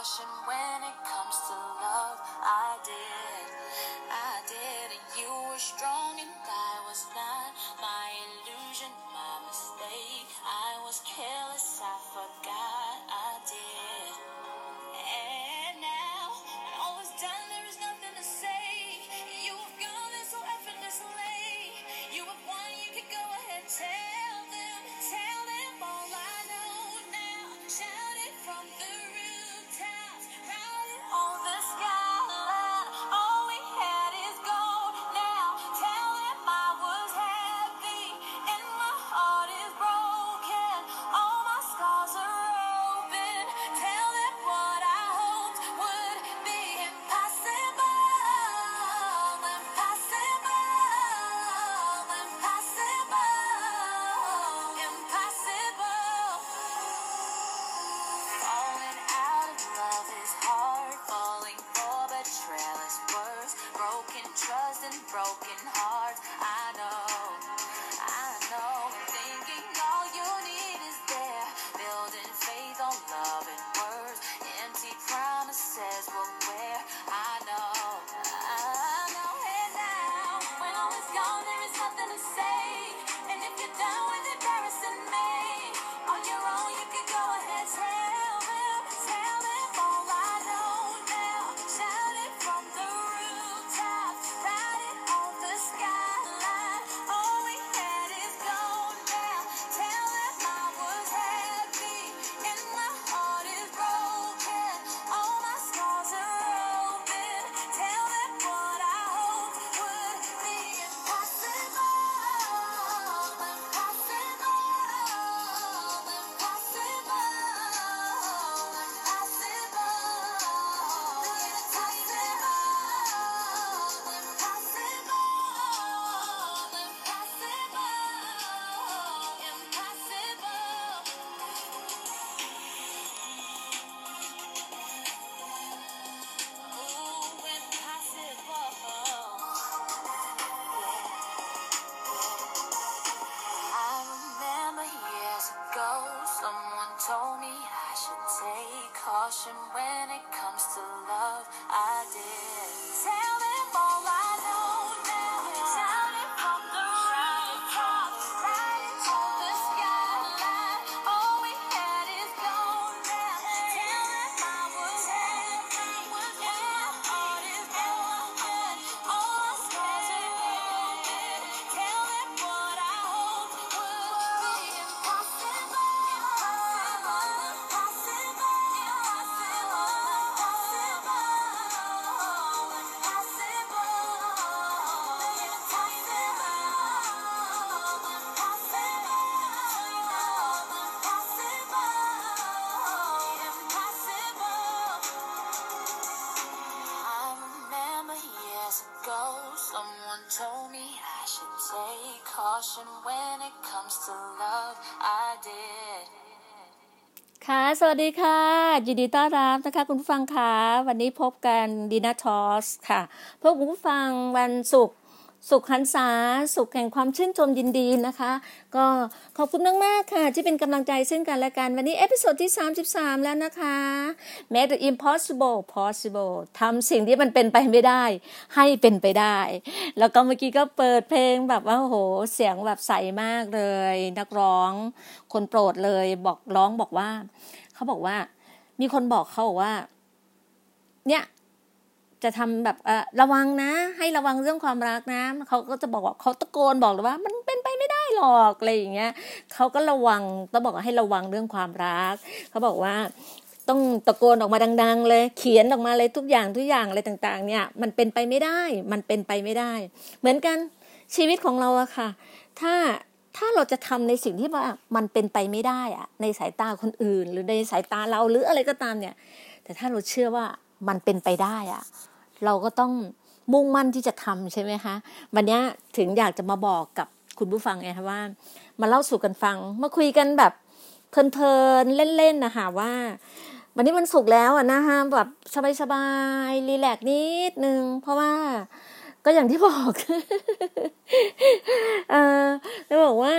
caution when me I should take caution when it comes to love. I did. ค่ะ สวัสดีค่ะ ยินดีต้อนรับนะคะคุณผู้ฟังค่ะ วันนี้พบกันดีนาทอสค่ะ พบคุณผู้ฟังวันศุกร์ สุขหรรษาสุขแห่งความชื่นชมยินดีนะคะ ก็ขอบคุณมากๆค่ะ ที่เป็นกำลังใจซึ่งกันและกัน วันนี้ episode ที่ 33 แล้วนะคะ make the impossible possible ทำสิ่งที่มันเป็นไปไม่ได้ ให้เป็นไปได้ แล้วก็เมื่อกี้ก็เปิดเพลงแบบว่าโอ้โหเสียงแบบใสมากเลย นักร้อง คนโปรดเลยบอกร้องบอกว่า เขาบอกว่า มีคนบอกเขาบอกว่า เนี่ย จะทำแบบเออระวังนะ ให้ระวังเรื่องความรักนะเขาก็จะบอกว่าเขาตะโกนบอกเลยว่า มันเป็นไปไม่ได้หรอกอะไรอย่างเงี้ยเขาก็ระวังต้องบอกให้ระวังเรื่องความรักเขาบอกว่าต้องตะโกนออกมาดัง ๆ เลย เขียนออกมาเลยทุกอย่างทุกอย่างอะไรต่างๆ เนี่ย มันเป็นไปไม่ได้ มันเป็นไปไม่ได้ เหมือนกันชีวิตของเราอะค่ะ ถ้าถ้าเราจะทำในสิ่งที่ว่ามันเป็นไปไม่ได้อะในสายตาคนอื่น หรือในสายตาเราหรืออะไรก็ตามเนี่ย แต่ถ้าเราเชื่อว่ามันเป็นไปได้อะ เราก็ต้องมุ่งมั่นที่จะทำใช่ไหมคะวันนี้ถึงอยากจะมาบอกกับคุณผู้ฟังไงคะว่า มาเล่าสู่กันฟัง มาคุยกันแบบเพลินๆเล่นๆนะคะว่า วันนี้มันสุกแล้วอะนะคะแบบสบายๆรีแลกนิดนึง เพราะว่าก็อย่างที่บอกเออจะบอกว่า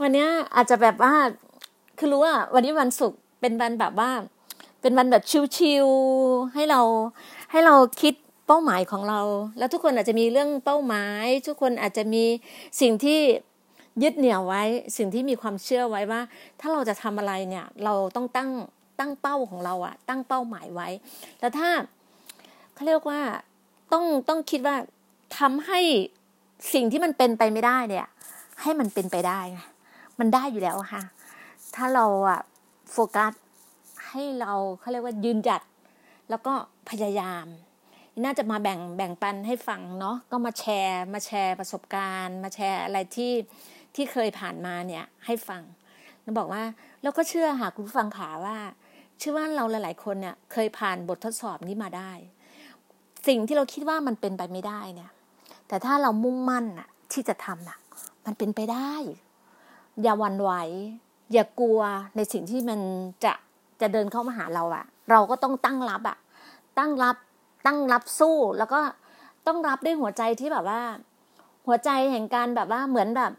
วันนี้อาจจะแบบว่า คือรู้ว่า วันนี้วันศุกร์เป็นวันแบบว่า เป็นวันแบบชิลๆให้เราให้เราคิด เป้าหมายของเรา แล้วทุกคนอาจจะมีเรื่องเป้าหมาย ทุกคนอาจจะมีสิ่งที่ยึดเหนี่ยวไว้ สิ่งที่มีความเชื่อไว้ว่า ถ้าเราจะทำอะไรเนี่ย เราต้องตั้งตั้งเป้าของเราอะตั้งเป้าหมายไว้ แล้วถ้าเขาเรียกว่าต้องต้องคิดว่าทำให้สิ่งที่มันเป็นไปไม่ได้เนี่ย ให้มันเป็นไปได้ไงมันได้อยู่แล้วค่ะ ถ้าเราอะโฟกัสให้เราเขาเรียกว่ายืนหยัด แล้วก็พยายาม น่าจะมาแบ่งแบ่งปันให้ฟังเนาะก็มาแชร์มาแชร์ประสบการณ์ มาแชร์อะไรที่ที่เคยผ่านมาเนี่ยให้ฟังแล้วบอกว่าแล้วก็เชื่อหากคุณฟังขาว่าเชื่อว่าเราหลาย ๆ คนเนี่ยเคยผ่านบททดสอบนี้มาได้ สิ่งที่เราคิดว่ามันเป็นไปไม่ได้เนี่ย แต่ถ้าเรามุ่งมั่นอะที่จะทำอะมันเป็นไปได้ อย่าหวั่นไหว อย่ากลัวในสิ่งที่มันจะจะเดินเข้ามาหาเราอะเราก็ต้องตั้งรับอะตั้งรับ ตั้งรับสู้แล้วก็ต้องรับด้วยหัวใจที่แบบว่า หัวใจแห่งการแบบว่าเหมือนแบบ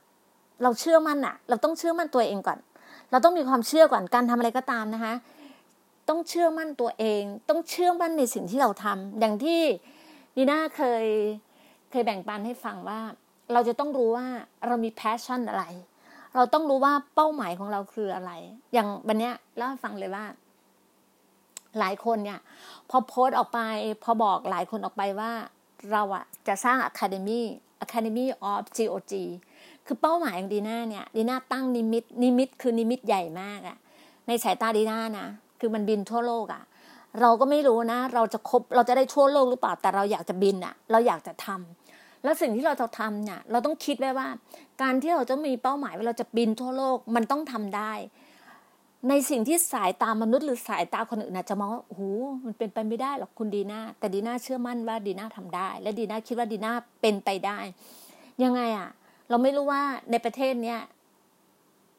เราเชื่อมั่นอะเราต้องเชื่อมั่นตัวเองก่อน เราต้องมีความเชื่อก่อนการทำอะไรก็ตามนะคะ ต้องเชื่อมั่นตัวเอง ต้องเชื่อมั่นในสิ่งที่เราทำอย่างที่ดีน่าเคยเคยแบ่งปันให้ฟังว่า เราจะต้องรู้ว่าเรามี passion อะไร เราต้องรู้ว่าเป้าหมายของเราคืออะไร อย่างวันนี้เล่าให้ฟังเลยว่า หลายคนเนี่ย พอโพสต์ออกไปพอบอกหลายคนออกไปว่าเราอะจะสร้าง Academy Academy of GOG คือเป้าหมายของดีน่าเนี่ยดีน่าตั้งนิมิตนิมิตคือนิมิตใหญ่มากอะในสายตาดีน่านะ คือมันบินทั่วโลกอะเราก็ไม่รู้นะ เราจะครบเราจะได้ทั่วโลกหรือเปล่าแต่เราอยากจะบินอะเราอยากจะทำแล้วสิ่งที่เราจะทำเนี่ยเราต้องคิดไว้ว่า การที่เราจะมีเป้าหมายว่าเราจะบินทั่วโลกมันต้องทำได้ ในสิ่งที่สายตามนุษย์หรือสายตาคนอื่นอาจจะมองว่าโอ้โหมันเป็นไปไม่ได้หรอกคุณดีน่าแต่ดีน่าเชื่อมั่นว่าดีน่าทำได้ และดีน่าคิดว่าดีน่าเป็นไปได้ ยังไงอะเราไม่รู้ว่าในประเทศเนี้ย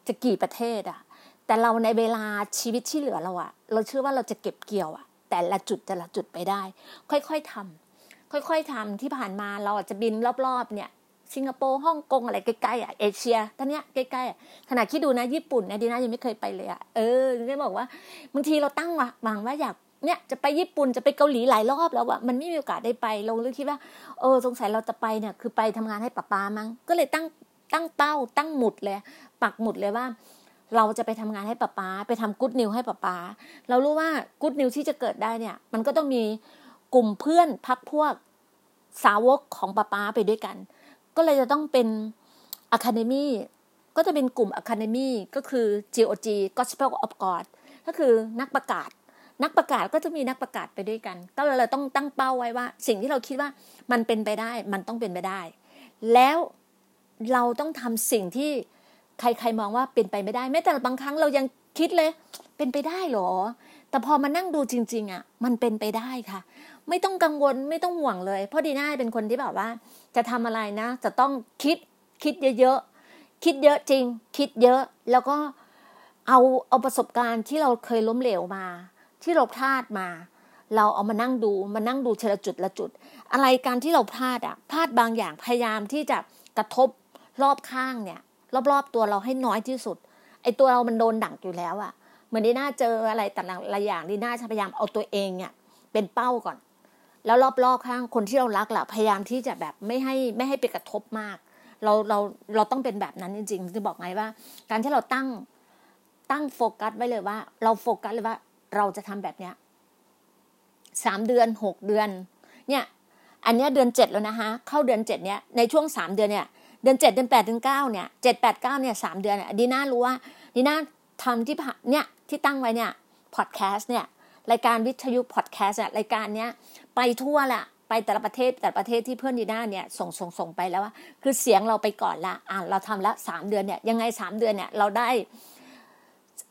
จะกี่ประเทศอะแต่เราในเวลาชีวิตที่เหลือเราอะเราเชื่อว่าเราจะเก็บเกี่ยวอะแต่ละจุดแต่ละจุดไปได้ ค่อยๆทำค่อยๆทำที่ผ่านมาเราอาจจะบินรอบๆเนี่ย สิงคโปร์ฮ่องกงอะไรใกล้ๆอะเอเชียท่านเนี้ยใกล้ๆอะขนาดคิดดูนะญี่ปุ่นเนี่ยดีน่ายังไม่เคยไปเลยอะเออก็บอกว่าบางทีเราตั้งหวังว่าอยากเนี่ยจะไปญี่ปุ่นจะไปเกาหลีหลายรอบแล้วอะมันไม่มีโอกาสได้ไปเราเลยคิดว่าเออสงสัยเราจะไปเนี่ยคือไปทำงานให้ป้าป้ามั้งก็เลยตั้งตั้งเป้าตั้งหมุดเลย ปักหมุดเลยว่า เราจะไปทำงานให้ป้าป้าไปทำกู๊ดนิวให้ป้าป้าเรารู้ว่ากู๊ดนิวที่จะเกิดได้เนี่ย มันก็ต้องมีกลุ่มเพื่อนพักพวกสาวกของป้าป้าไปด้วยกัน ก็เลยจะต้องเป็น Academy ก็จะเป็นกลุ่ม Academy ก็คือ GOG Gospel of God ก็คือนักประกาศ นักประกาศก็จะมีนักประกาศไปด้วยกัน ก็เลยเราต้องตั้งเป้าไว้ว่า สิ่งที่เราคิดว่ามันเป็นไปได้มันต้องเป็นไปได้ แล้วเราต้องทำสิ่งที่ใครๆมองว่าเป็นไปไม่ได้แม้แต่บางครั้งเรายังคิดเลย เป็นไปได้หรอ แต่พอมานั่งดูจริง ๆอะมันเป็นไปได้ค่ะ ไม่ต้องกังวลไม่ต้องห่วงเลย เพราะดีน่าเป็นคนที่แบบว่า จะทำอะไรนะ จะต้องคิดคิดเยอะๆคิดเยอะจริง คิดเยอะแล้วก็เอาเอาประสบการณ์ที่เราเคยล้มเหลวมา ที่เราพลาดมา เราเอามานั่งดูมานั่งดูเชละจุดละจุด อะไรการที่เราพลาดอะพลาดบางอย่างพยายามที่จะกระทบรอบข้างเนี่ย รอบๆตัวเราให้น้อยที่สุดไอตัวเรามันโดนดักอยู่แล้วอะ เหมือนดีน่าเจออะไรแต่ละอย่างดีน่าพยายามเอาตัวเองเนี่ยเป็นเป้าก่อน แล้วรอบๆข้างคนที่เรารักแหละพยายามที่จะแบบไม่ให้ไม่ให้ไปกระทบมาก เราเราเราต้องเป็นแบบนั้นจริงๆจะบอกไงว่า การที่เราตั้งตั้งโฟกัสไว้เลยว่า เราโฟกัสเลยว่าเราจะทำแบบเนี้ยสามเดือนหกเดือน เนี่ย อันนี้เดือนเจ็ดแล้วนะคะเข้าเดือนเจ็ดเนี้ยในช่วงสามเดือนเนี่ยเดือนเจ็ดเดือนแปดเดือนเก้าเนี่ยเจ็ดแปดเก้าเนี่ยสามเดือนเนี่ยดีน่ารู้ว่าดีน่าทำที่เนี่ย ที่ตั้งไว้เนี่ยพอดแคสต์เนี่ยรายการวิทยุพอดแคสต์รายการเนี้ยไปทั่วละไปแต่ละประเทศแต่ละประเทศที่เพื่อนดีน่าเนี่ยส่งส่งส่งไปแล้วว่าคือเสียงเราไปก่อนละอ่าเราทำแล้วสามเดือนเนี่ยยังไงสามเดือนเนี่ยเราได้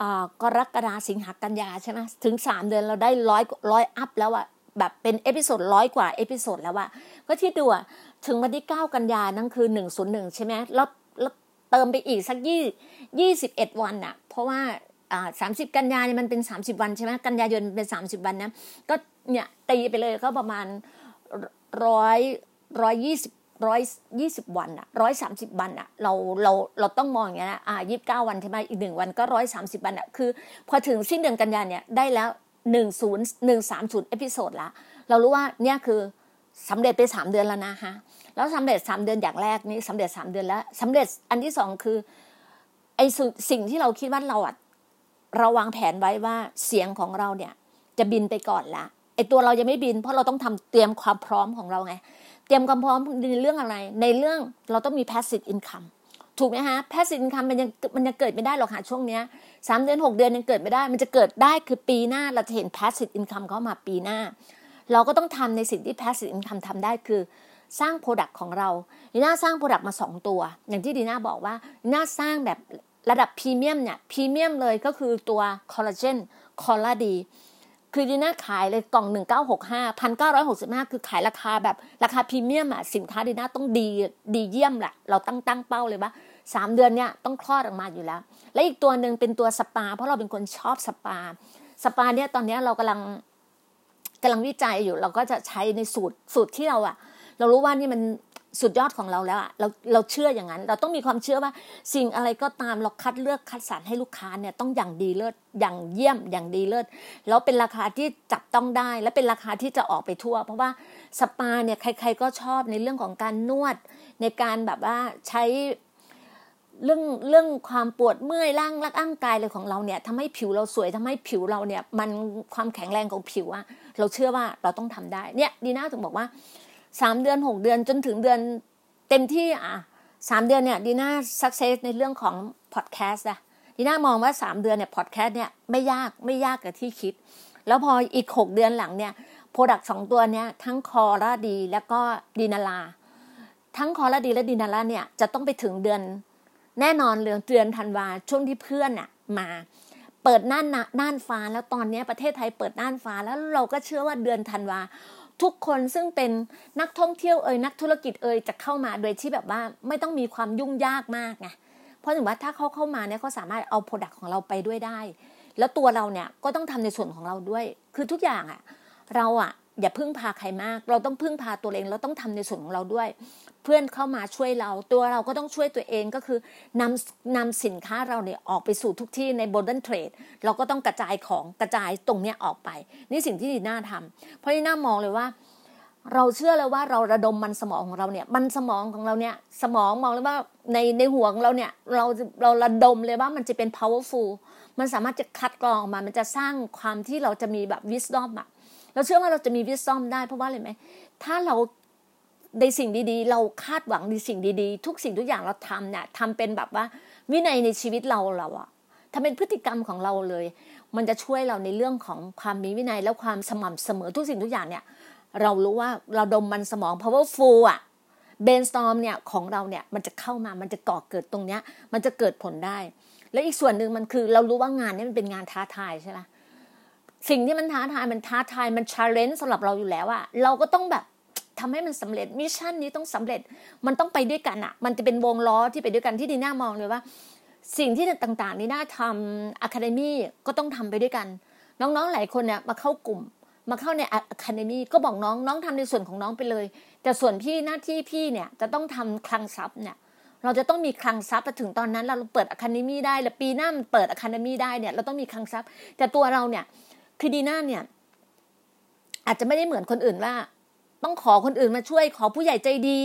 อ่ากรกฎาสิงหากันยาใช่ไหมถึงสามเดือนเราได้ร้อยร้อย up แล้วอะแบบเป็น episode ร้อยกว่า episode แล้วอะก็ที่ดูอะถึงวันที่เก้ากันยานั่นคือหนึ่งศูนย์หนึ่งใช่ไหมแล้วเติมไปอีกสักยี่ยี่สิบเอ็ดวันอะเพราะว่า สามสิบกันยาเนี่ยมันเป็นสามสิบวันใช่ไหมกันยายนเป็นสามสิบวันนะก็เนี่ยตีไปเลยก็ประมาณร้อยร้อยยี่สิบร้อยยี่สิบวันอะร้อยสามสิบวันอะเราเราเราต้องมองอย่างนี้นะอ่ายี่สิบเก้าวันใช่ไหมอีกหนึ่งวันก็ร้อยสามสิบวันอะคือ พอถึงสิ้นเดือนกันยาเนี่ยได้แล้วหนึ่งศูนย์หนึ่งสามศูนย์ episode ละเรารู้ว่าเนี่ยคือสำเร็จไปสามเดือนแล้วนะฮะแล้วสำเร็จสามเดือนอย่างแรกนี่สำเร็จสามเดือนแล้วสำเร็จอันที่สองคือไอสิ่งที่เราคิดว่าเราอะ เราวางแผนไว้ว่าเสียงของเราเนี่ย จะบินไปก่อนละไอตัวเรายังไม่บิน เพราะเราต้องทำเตรียมความพร้อมของเราไงเตรียมความพร้อมในเรื่องอะไร ในเรื่องเราต้องมี passive income ถูกไหมฮะ passive income มันยังมันยังเกิดไม่ได้หรอกค่ะช่วงเนี้ยสามเดือนหกเดือนยังเกิดไม่ได้ มันจะเกิดได้คือปีหน้าเราจะเห็น passive income เข้ามาปีหน้า เราก็ต้องทำในสิ่งที่ passive income ทำได้คือสร้าง product ของเราดีน่าสร้าง product มาสองตัว อย่างที่ดีน่าบอกว่าดีน่าสร้างแบบ ระดับพรีเมียมเนี่ยพรีเมียมเลยก็คือตัวคอลลาเจนคอลลาดี คือดีน่าขายเลยกล่อง 1965 1965 คือขายราคาแบบราคาพรีเมียมอะสินค้าดีน่าต้องดีดีเยี่ยมแหละเราตั้งตั้งเป้าเลยว่าสามเดือนเนี่ยต้องคลอดออกมาอยู่แล้ว และอีกตัวหนึ่งเป็นตัวสปา เพราะเราเป็นคนชอบสปา สปาเนี่ยตอนนี้เรากำลังกำลังวิจัยอยู่ เราก็จะใช้ในสูตรสูตรที่เราอะเรารู้ว่านี่มัน สุดยอดของเราแล้วอะเราเราเชื่ออย่างนั้น เราต้องมีความเชื่อว่า สิ่งอะไรก็ตามเราคัดเลือกคัดสรรให้ลูกค้าเนี่ยต้องอย่างดีเลิศอย่างเยี่ยมอย่างดีเลิศแล้วเป็นราคาที่จับต้องได้ และเป็นราคาที่จะออกไปทั่ว เพราะว่าสปาเนี่ยใคร ๆก็ชอบในเรื่องของการนวด ในการแบบว่าใช้เรื่องเรื่องความปวดเมื่อยร่างร่างกายเลยของเราเนี่ยทำให้ผิวเราสวยทำให้ผิวเราเนี่ย มันความแข็งแรงของผิวอะเราเชื่อว่าเราต้องทำได้เนี่ยดีน่าถึงบอกว่า สามเดือนหกเดือนจนถึงเดือนเต็มที่อะสามเดือนเนี่ยดีน่าสักเซสในเรื่องของพอดแคสต์อะดีน่ามองว่าสามเดือนเนี่ยพอดแคสต์เนี่ยไม่ยากไม่ยากกับที่คิด แล้วพออีกหกเดือนหลังเนี่ย product สองตัวเนี่ยทั้งคอราดีแล้วก็ดีนาลาทั้งคอราดีและดีนาลาเนี่ยจะต้องไปถึงเดือนแน่นอนเรื่องเดือนธันวาช่วงที่เพื่อนอะมาเปิดน่านน่านฟ้าแล้วตอนนี้ประเทศไทยเปิดน่านฟ้าแล้วเราก็เชื่อว่าเดือนธันวา ทุกคนซึ่งเป็นนักท่องเที่ยวเอ่ยนักธุรกิจเอ่ยจะเข้ามาโดยที่แบบว่าไม่ต้องมีความยุ่งยากมากไงเพราะถึงว่าถ้าเขาเข้ามาเนี่ยเขาสามารถเอา product ของเราไปด้วยได้ แล้วตัวเราเนี่ยก็ต้องทำในส่วนของเราด้วย คือทุกอย่างอะ่ะเราอะ่ะ อย่าพึ่งพาใครมาก เราต้องพึ่งพาตัวเอง เราต้องทำในส่วนของเราด้วย เพื่อนเข้ามาช่วยเราตัวเราก็ต้องช่วยตัวเองก็คือนำนำสินค้าเราเนี่ยออกไปสู่ทุกที่ในบนดัน trade เราก็ต้องกระจายของกระจายตรงเนี้ยออกไป นี่สิ่งที่ดีน่าทำเพราะดีน่ามองเลยว่า เราเชื่อเลยว่าเราระดมมันสมองของเราเนี่ยมันสมองของเราเนี่ยสมองมองเลยว่าในในหัวของเราเนี่ยเราเราระดมเลยว่ามันจะเป็น powerful มันสามารถจะคัดกรองออกมา มันจะสร้างความที่เราจะมีแบบ wisdom อะ เราเชื่อว่าเราจะมี wisdom ได้ เพราะว่าอะไรไหมถ้าเราในสิ่งดีๆ เราคาดหวังในสิ่งดีๆ ทุกสิ่งทุกอย่างเราทำเนี่ยทำเป็นแบบว่าวินัยในชีวิตเราเราอะทำเป็นพฤติกรรมของเราเลย มันจะช่วยเราในเรื่องของความมีวินัยและความสม่ำเสมอทุกสิ่งทุกอย่างเนี่ย เรารู้ว่าเราระดมมันสมอง powerful อะ brainstorm เนี่ยของเราเนี่ยมันจะเข้ามามันจะก่อเกิดตรงเนี้ย มันจะเกิดผลได้ และอีกส่วนหนึ่งมันคือเรารู้ว่างานนี้มันเป็นงานท้าทายใช่ไหม สิ่งที่มันท้าทายมันท้าทายมัน challenge สำหรับเราอยู่แล้วอะเราก็ต้องแบบทำให้มันสำเร็จ mission นี้ต้องสำเร็จมันต้องไปด้วยกันอะมันจะเป็นวงล้อที่ไปด้วยกันที่ดีน่ามองเลยว่า สิ่งที่ต่างๆดีน่าทำ academyก็ต้องทำไปด้วยกัน น้องๆหลายคนเนี่ยมาเข้ากลุ่ม มาเข้าใน academy ก็บอกน้องน้องทำในส่วนของน้องไปเลย แต่ส่วนพี่หน้าที่พี่เนี่ยจะต้องทำคลังทรัพย์เนี่ยเราจะต้องมีคลังทรัพย์ถึงตอนนั้นเราเปิด academy ได้แล้วปีหน้ามันเปิด academy ได้เนี่ยเราต้องมีคลังทรัพย์ แต่ตัวเราเนี่ย คือดีน่าเนี่ย อาจจะไม่ได้เหมือนคนอื่นว่า ต้องขอคนอื่นมาช่วยขอผู้ใหญ่ใจดี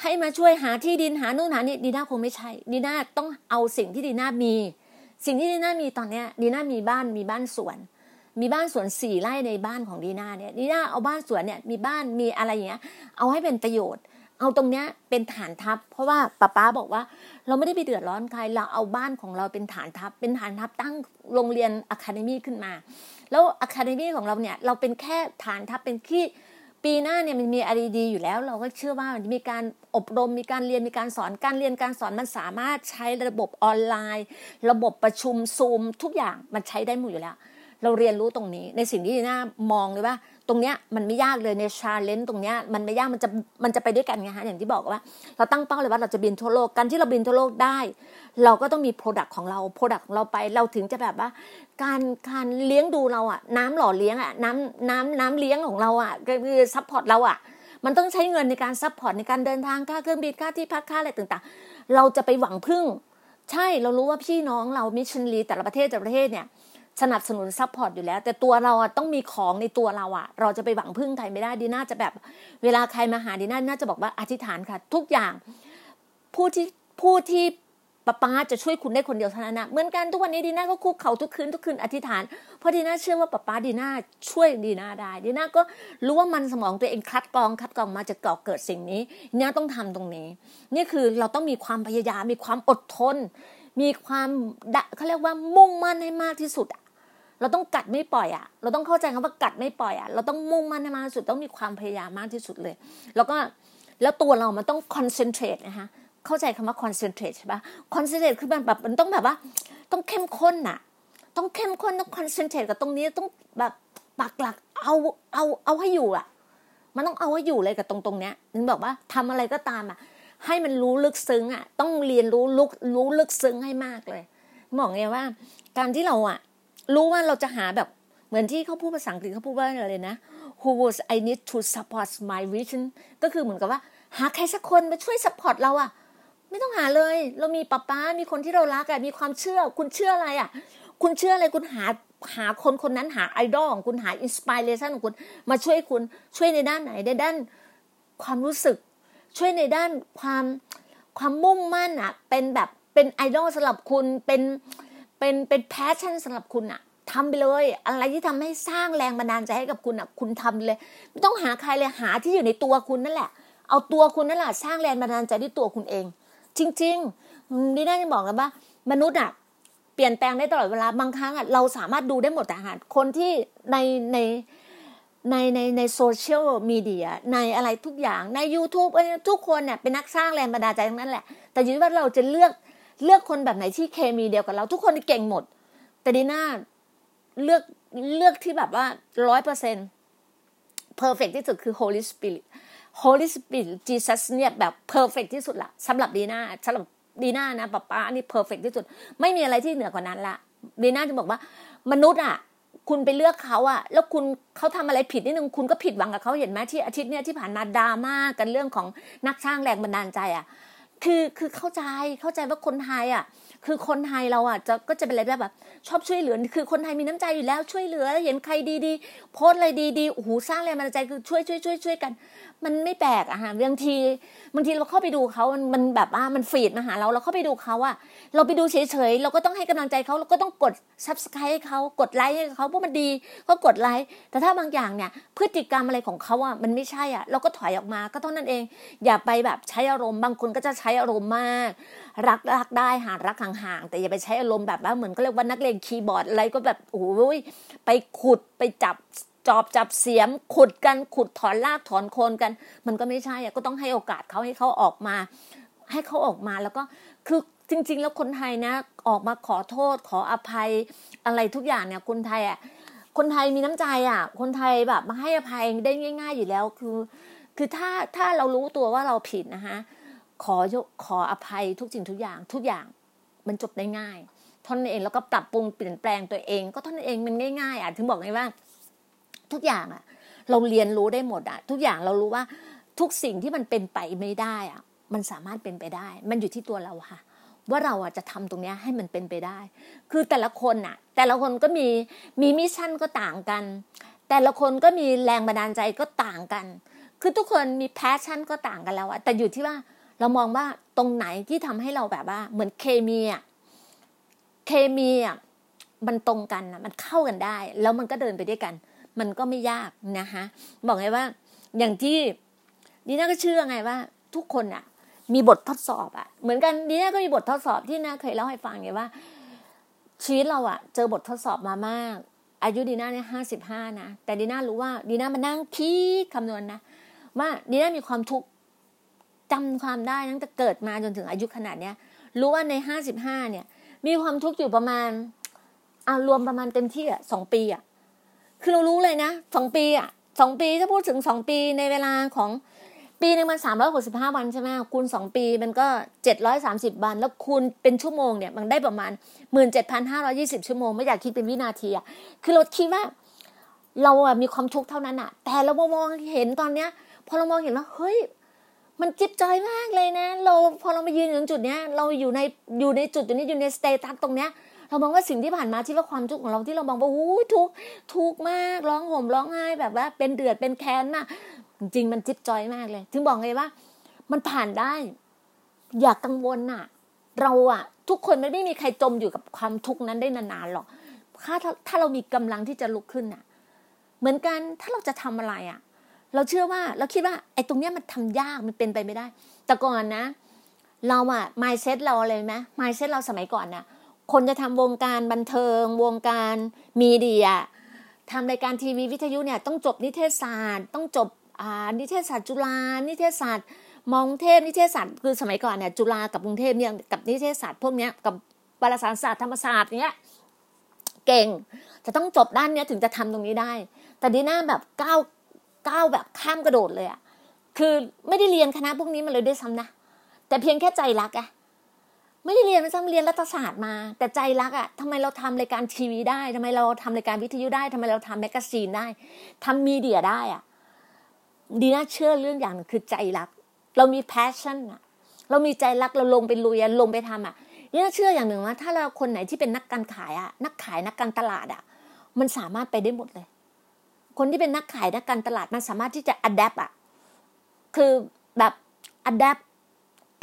ให้มาช่วยหาที่ดินหานู่นหานี่ดีน่าคงไม่ใช่ดีน่าต้องเอาสิ่งที่ดีน่ามี สิ่งที่ดีน่ามีตอนเนี้ยดีน่ามีบ้านมีบ้านสวน มีบ้านสวนสี่ไร่ในบ้านของดีน่าเนี่ยดีน่าเอาบ้านสวนเนี่ยมีบ้านมีอะไรอย่างเงี้ยเอาให้เป็นประโยชน์ เอาตรงเนี้ยเป็นฐานทัพ เพราะว่าป้าป้าบอกว่า เราไม่ได้ไปเดือดร้อนใครเราเอาบ้านของเราเป็นฐานทัพ เป็นฐานทัพตั้งโรงเรียน academy ขึ้นมา แล้ว academy ของเราเนี่ยเราเป็นแค่ฐานทัพเป็นที่ปีหน้าเนี่ยมันมีอะไรดีอยู่แล้ว เราก็เชื่อว่ามันมีการอบรมมีการเรียนมีการสอนการเรียนการสอนมันสามารถใช้ระบบออนไลน์ ระบบประชุมซูม ทุกอย่างมันใช้ได้หมดอยู่แล้ว เราเรียนรู้ตรงนี้ในสิ่งที่ดีน่ามองเลยว่า ตรงเนี้ยมันไม่ยากเลยใน challenge ตรงเนี้ยมันไม่ยากมันจะมันจะไปด้วยกันไงฮะอย่างที่บอกว่า เราตั้งเป้าเลยว่าเราจะบินทั่วโลกการที่เราบินทั่วโลกได้ เราก็ต้องมี product ของเรา product ของเราไปเราถึงจะแบบว่า การการเลี้ยงดูเราอะ น้ำหล่อเลี้ยงอะน้ำน้ำน้ำเลี้ยงของเราอะก็คือ support เราอะมันต้องใช้เงินในการ support ในการเดินทางค่าเครื่องบินค่าที่พักค่าอะไรต่างๆ เราจะไปหวังพึ่ง ใช่เรารู้ว่าพี่น้องเรามิชชันนารีแต่ละประเทศแต่ละประเทศเนี่ย สนับสนุน support อยู่แล้ว แต่ตัวเราอะต้องมีของในตัวเราอะเราจะไปหวังพึ่งใครไม่ได้ดีน่าจะแบบ เวลาใครมาหาดีน่าดีน่าจะบอกว่าอธิษฐานค่ะ ทุกอย่าง ผู้ที่ผู้ที่ป้าป้าจะช่วยคุณได้คนเดียวเท่านั้นนะเหมือนกันทุกวันนี้ดีน่าก็คุกเข่าทุกคืนทุกคืนอธิษฐานเพราะดีน่าเชื่อว่าป้าป้าดีน่าช่วยดีน่าได้ดีน่าก็รู้ว่ามันสมองตัวเองคัดกรองคัดกรองมาจะก่อเกิดสิ่งนี้ดีน่าต้องทำตรงนี้ นี่คือเราต้องมีความพยายามมีความอดทน มีความเขาเรียกว่ามุ่งมั่นให้มากที่สุดอะ เราต้องกัดไม่ปล่อยอะ เราต้องเข้าใจคำว่ากัดไม่ปล่อยอะ เราต้องมุ่งมั่นให้มากที่สุด ต้องมีความพยายามมากที่สุดเลย แล้วก็แล้วตัวเรามันต้อง concentrate นะคะ เข้าใจคำว่า concentrate ใช่ปะ concentrate คือมันแบบมันต้องแบบว่า ต้องเข้มข้นน่ะต้องเข้มข้นต้อง concentrate กับตรงนี้ต้องแบบปักหลักเอาเอาเอาให้อยู่อะมันต้องเอาให้อยู่เลยกับตรงตรงเนี้ยนึกบอกว่าทำอะไรก็ตามอะให้มันรู้ลึกซึ้งอะต้องเรียนรู้ลึกรู้ลึกซึ้งให้มากเลยบอกไงว่า การที่เราอะ รู้ว่าเราจะหาแบบเหมือนที่เขาพูดภาษาอังกฤษเขาพูดว่าอะไรนะ who was I need to support my vision ก็คือเหมือนกับว่า หาใครสักคนมาช่วย support เราอะไม่ต้องหาเลย เรามีป้าป้ามีคนที่เรารักอะมีความเชื่อ คุณเชื่ออะไรอะคุณเชื่ออะไรคุณหาหาคนคนนั้นหาไอดอลของคุณหา inspiration ของคุณมาช่วยคุณช่วยในด้านไหนในด้านความรู้สึก ช่วยในด้านความความมุ่งมั่นอะเป็นแบบเป็นไอดอลสำหรับคุณเป็น เป็นเป็น passion สำหรับคุณอะทำไปเลย อะไรที่ทำให้สร้างแรงบันดาลใจให้กับคุณอะคุณทำเลย ไม่ต้องหาใครเลยหาที่อยู่ในตัวคุณนั่นแหละ เอาตัวคุณนั่นแหละสร้างแรงบันดาลใจด้วยตัวคุณเอง จริงๆนี่น่าจะบอกกันว่ามนุษย์อะเปลี่ยนแปลงได้ตลอดเวลาบางครั้งอะเราสามารถดูได้หมดแต่หาคนที่ในในในในในโซเชียลมีเดียในอะไรทุกอย่างใน YouTube ทุกคนเนี่ยเป็นนักสร้างแรงบันดาลใจทั้งนั้นแหละ แต่อยู่ที่ว่าเราจะเลือก เลือกคนแบบไหนที่เคมีเดียวกับเรา ทุกคนเก่งหมด แต่ดีน่าเลือกเลือกที่แบบว่าร้อยเปอร์เซ็นต์ perfect ที่สุดคือ Holy Spirit Holy Spirit Jesus เนี่ยแบบ perfect ที่สุดละสำหรับดีน่าสำหรับดีน่านะป้าป้าอันนี้ perfect ที่สุด ไม่มีอะไรที่เหนือกว่านั้นละดีน่าจะบอกว่ามนุษย์อะ คุณไปเลือกเขาอะแล้วคุณเขาทำอะไรผิดนิดนึงคุณก็ผิดหวังกับเขาเห็นไหมที่อาทิตย์เนี้ยที่ผ่านมาดราม่ากันเรื่องของนักสร้างแรงบันดาลใจอะ คือคือเข้าใจเข้าใจว่าคนไทยอะ คือคนไทยเราอะจะก็จะเป็นอะไรแบบ ชอบช่วยเหลือ คือคนไทยมีน้ำใจอยู่แล้วช่วยเหลือเห็นใครดีๆ โพสต์อะไรดีๆโอ้โหสร้างแรงบันดาลใจคือช่วยช่วยช่วยช่วยกัน มันไม่แปลกอะฮะบางทีบางทีเราเข้าไปดูเขามันมันแบบว่ามัน feed มาหาเราเราเข้าไปดูเขาอะเราไปดูเฉยๆเราก็ต้องให้กำลังใจเขาเราก็ต้องกด subscribe ให้เขากดไลค์ให้เขาเพราะมันดีก็กดไลค์แต่ถ้าบางอย่างเนี่ยพฤติกรรมอะไรของเขาอะมันไม่ใช่อะเราก็ถอยออกมาก็เท่านั้นเอง อย่าไปแบบใช้อารมณ์บางคนก็จะใช้อารมณ์มาก รักรักได้ค่ะรักห่างๆแต่อย่าไปใช้อารมณ์แบบว่าเหมือนก็เรียกว่านักเลงคีย์บอร์ดอะไรก็แบบโอ้ยไปขุดไปจับจอบจับเสียมขุดกันขุดถอนรากถอนโคนกัน มันก็ไม่ใช่อะก็ต้องให้โอกาสเขาให้เขาออกมา ให้เขาออกมาแล้วก็คือจริง ๆ แล้วคนไทยนะ ออกมาขอโทษขออภัยอะไรทุกอย่างเนี่ยคนไทยอะคนไทยมีน้ำใจอะ คนไทยแบบมาให้อภัยได้ง่าย ๆ อยู่แล้วคือ คือถ้าถ้าเรารู้ตัวว่าเราผิดนะคะ ขอยกขออภัยทุกสิ่งทุกอย่าง ทุกอย่างมันจบได้ง่ายเท่านั้นเองแล้วก็ปรับปรุงเปลี่ยนแปลงตัวเอง ก็เท่านั้นเองมันง่ายๆอะถึงบอกไงว่า ทุกอย่างอะ เราเรียนรู้ได้หมดอะ ทุกอย่างเรารู้ว่าทุกสิ่งที่มันเป็นไปไม่ได้อะ มันสามารถเป็นไปได้ มันอยู่ที่ตัวเราค่ะ ว่าเราอะจะทำตรงนี้ให้มันเป็นไปได้ คือแต่ละคนอะ แต่ละคนก็มีมี mission ก็ต่างกัน แต่ละคนก็มีแรงบันดาลใจก็ต่างกัน คือทุกคนมี passion ก็ต่างกันแล้วอะแต่อยู่ที่ว่า เรามองว่าตรงไหนที่ทำให้เราแบบว่า เหมือนเคมีอะเคมีอะมันตรงกันอะมันเข้ากันได้ แล้วมันก็เดินไปด้วยกัน มันก็ไม่ยากนะคะบอกไงว่า อย่างที่ดีน่าก็เชื่อไงว่า ทุกคนอะมีบททดสอบอะเหมือนกันดีน่าก็มีบททดสอบที่น่าเคยเล่าให้ฟังไงว่า ชีวิตเราอะเจอบททดสอบมามาก อายุดีน่าเนี่ยห้าสิบห้านะแต่ดีน่ารู้ว่าดีน่ามานั่งคิดคำนวณนะว่าดีน่ามีความทุกข์ จำความได้ตั้งแต่เกิดมาจนถึงอายุขนาดเนี้ย รู้ว่าในห้าสิบห้าเนี่ย มีความทุกข์อยู่ประมาณอารวมประมาณเต็มที่อะสองปีอะคือเรารู้เลยนะสองปีอะสองปีถ้าพูดถึงสองปีในเวลาของปีหนึ่งมันสามร้อยหกสิบห้าวันใช่ไหมคูณสองปีมันก็เจ็ดร้อยสามสิบวัน แล้วคูณเป็นชั่วโมงเนี่ย มันได้ประมาณหมื่นเจ็ดพันห้าร้อยี่สิบชั่วโมง ไม่อยากคิดเป็นวินาทีอะคือเราคิดว่า เราอะมีความทุกข์เท่านั้นอะ แต่เรามองเห็นตอนเนี้ย พอเรามองเห็นว่าเฮ้ย มันจิ๊บจอยมากเลยนะ เราพอเรามายืนอยู่จุดเนี้ย เราอยู่ในอยู่ในจุดตรงนี้อยู่ในสเตตัสตรงเนี้ยเรามองว่าสิ่งที่ผ่านมาที่ว่าความทุกข์ของเราที่เรามองว่าอู้ทุกทุกมากร้องห่มร้องไห้แบบว่าเป็นเดือดเป็นแค้นมาก จริงมันจิ๊บจอยมากเลย ถึงบอกไงว่า มันผ่านได้ อย่ากกังวลน่ะ เราอะทุกคนไม่ได้มีใครจมอยู่กับความทุกข์นั้นได้นานๆหรอกถ้าถ้าเรามีกำลังที่จะลุกขึ้นน่ะ เหมือนกันถ้าเราจะทำอะไรอะ เราเชื่อว่าเราคิดว่าไอ้ตรงเนี้ยมันทำยากมันเป็นไปไม่ได้ แต่ก่อนนะ เราอะมายเซ็ตเราอะไรไหมมายเซ็ตเราสมัยก่อนน่ะ คนจะทำวงการบันเทิง วงการมีเดียทำรายการทีวีวิทยุเนี่ยต้องจบนิเทศศาสตร์ ต้องจบอ่านิเทศศาสตร์จุฬานิเทศศาสตร์มองเทพนิเทศศาสตร์คือสมัยก่อนเนี่ยจุฬากับกรุงเทพเนี่ยกับนิเทศศาสตร์พวกเนี้ยกับวารสารศาสตร์ธรรมศาสตร์เนี้ยเก่งจะต้องจบด้านเนี้ยถึงจะทำตรงนี้ได้ แต่ดีน่าแบบก้าว ก้าวแบบข้ามกระโดดเลยอะคือไม่ได้เรียนคณะพวกนี้มาเลยด้วยซ้ำนะแต่เพียงแค่ใจรักอะไม่ได้เรียนด้วยซ้ำเรียนรัฐศาสตร์มา แต่ใจรักอะทำไมเราทำรายการทีวีได้ทำไมเราทำรายการวิทยุได้ทำไมเราทำ magazine ได้ทำมีเดียได้อะดีน่าเชื่อเรื่องอย่างหนึ่งคือใจรัก เรามี passion อะเรามีใจรักเราลงไปลุยลงไปทำอะดีน่าเชื่ออย่างหนึ่งว่า ถ้าเราคนไหนที่เป็นนักการขายอะนักขายนักการตลาดอะมันสามารถไปได้หมดเลย คนที่เป็นนักขายนักการตลาดมันสามารถที่จะ adapt อะคือแบบ adapt